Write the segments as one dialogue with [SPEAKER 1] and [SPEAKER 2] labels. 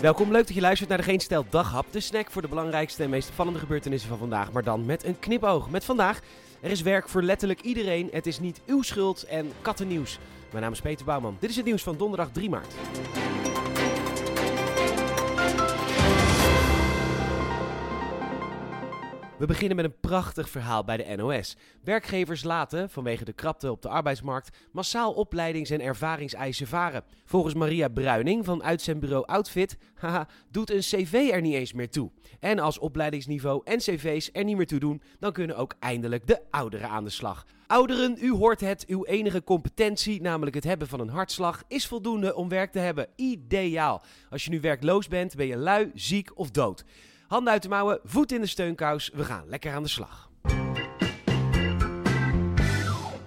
[SPEAKER 1] Welkom, leuk dat je luistert naar de Geen Stel Daghap. De snack voor de belangrijkste en meest opvallende gebeurtenissen van vandaag. Maar dan met een knipoog. Met vandaag, er is werk voor letterlijk iedereen. Het is niet uw schuld en kattennieuws. Mijn naam is Peter Bouwman. Dit is het nieuws van donderdag 3 maart. We beginnen met een prachtig verhaal bij de NOS. Werkgevers laten, vanwege de krapte op de arbeidsmarkt, massaal opleidings- en ervaringseisen varen. Volgens Maria Bruining van uitzendbureau Outfit haha, doet een cv er niet eens meer toe. En als opleidingsniveau en cv's er niet meer toe doen, dan kunnen ook eindelijk de ouderen aan de slag. Ouderen, u hoort het, uw enige competentie, namelijk het hebben van een hartslag, is voldoende om werk te hebben. Ideaal. Als je nu werkloos bent, ben je lui, ziek of dood. Handen uit de mouwen, voet in de steunkous. We gaan lekker aan de slag.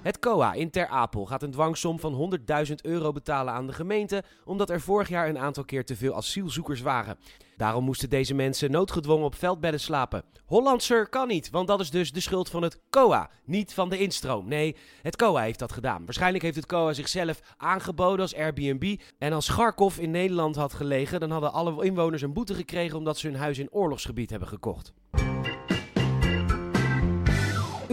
[SPEAKER 1] Het COA in Ter Apel gaat een dwangsom van 100.000 euro betalen aan de gemeente, omdat er vorig jaar een aantal keer te veel asielzoekers waren. Daarom moesten deze mensen noodgedwongen op veldbedden slapen. Hollandser kan niet, want dat is dus de schuld van het COA, niet van de instroom. Nee, het COA heeft dat gedaan. Waarschijnlijk heeft het COA zichzelf aangeboden als Airbnb. En als Garkov in Nederland had gelegen, dan hadden alle inwoners een boete gekregen omdat ze hun huis in oorlogsgebied hebben gekocht.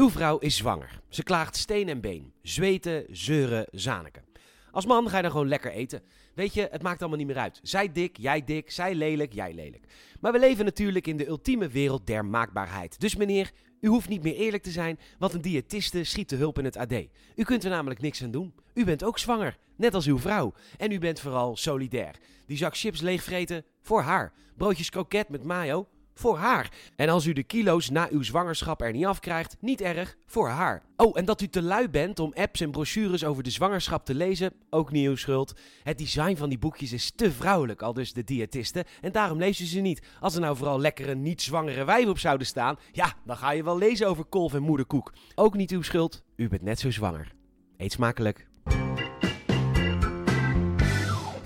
[SPEAKER 1] Uw vrouw is zwanger. Ze klaagt steen en been. Zweten, zeuren, zaniken. Als man ga je dan gewoon lekker eten. Weet je, het maakt allemaal niet meer uit. Zij dik, jij dik, zij lelijk, jij lelijk. Maar we leven natuurlijk in de ultieme wereld der maakbaarheid. Dus meneer, u hoeft niet meer eerlijk te zijn, want een diëtiste schiet de hulp in het AD. U kunt er namelijk niks aan doen. U bent ook zwanger, net als uw vrouw. En u bent vooral solidair. Die zak chips leegvreten, voor haar. Broodjes kroket met mayo, voor haar. En als u de kilo's na uw zwangerschap er niet afkrijgt, niet erg, voor haar. Oh, en dat u te lui bent om apps en brochures over de zwangerschap te lezen, ook niet uw schuld. Het design van die boekjes is te vrouwelijk, al dus de diëtisten, en daarom lees u ze niet. Als er nou vooral lekkere niet-zwangere wijven op zouden staan, ja, dan ga je wel lezen over kolf en moederkoek. Ook niet uw schuld, u bent net zo zwanger. Eet smakelijk.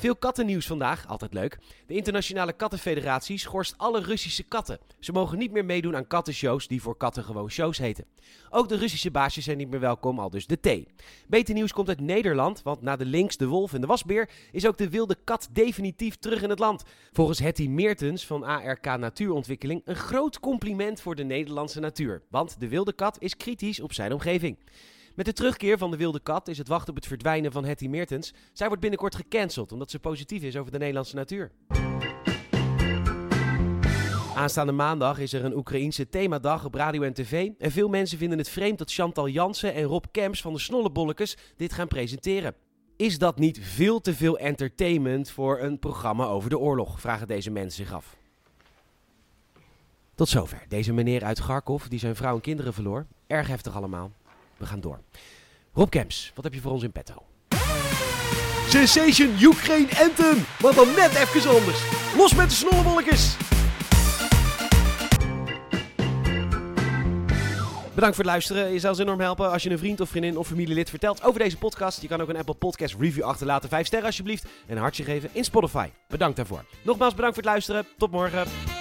[SPEAKER 1] Veel kattennieuws vandaag, altijd leuk. De Internationale Kattenfederatie schorst alle Russische katten. Ze mogen niet meer meedoen aan kattenshows die voor katten gewoon shows heten. Ook de Russische baasjes zijn niet meer welkom, al dus de T. Beter nieuws komt uit Nederland, want na de links, de wolf en de wasbeer is ook de wilde kat definitief terug in het land. Volgens Hetty Meertens van ARK Natuurontwikkeling een groot compliment voor de Nederlandse natuur. Want de wilde kat is kritisch op zijn omgeving. Met de terugkeer van de wilde kat is het wachten op het verdwijnen van Hetty Meertens. Zij wordt binnenkort gecanceld omdat ze positief is over de Nederlandse natuur. Aanstaande maandag is er een Oekraïense themadag op radio en tv. En veel mensen vinden het vreemd dat Chantal Jansen en Rob Kemps van de Snollebollekes dit gaan presenteren. Is dat niet veel te veel entertainment voor een programma over de oorlog? Vragen deze mensen zich af. Tot zover. Deze meneer uit Garkov die zijn vrouw en kinderen verloor. Erg heftig allemaal. We gaan door. Rob Kemps, wat heb je voor ons in petto? Sensation Ukraine Anthem! Maar dan net even anders. Los met de snollebolletjes! Bedankt voor het luisteren. Je zou ons enorm helpen als je een vriend of vriendin of familielid vertelt over deze podcast. Je kan ook een Apple Podcast review achterlaten. Vijf sterren alsjeblieft. En een hartje geven in Spotify. Bedankt daarvoor. Nogmaals bedankt voor het luisteren. Tot morgen.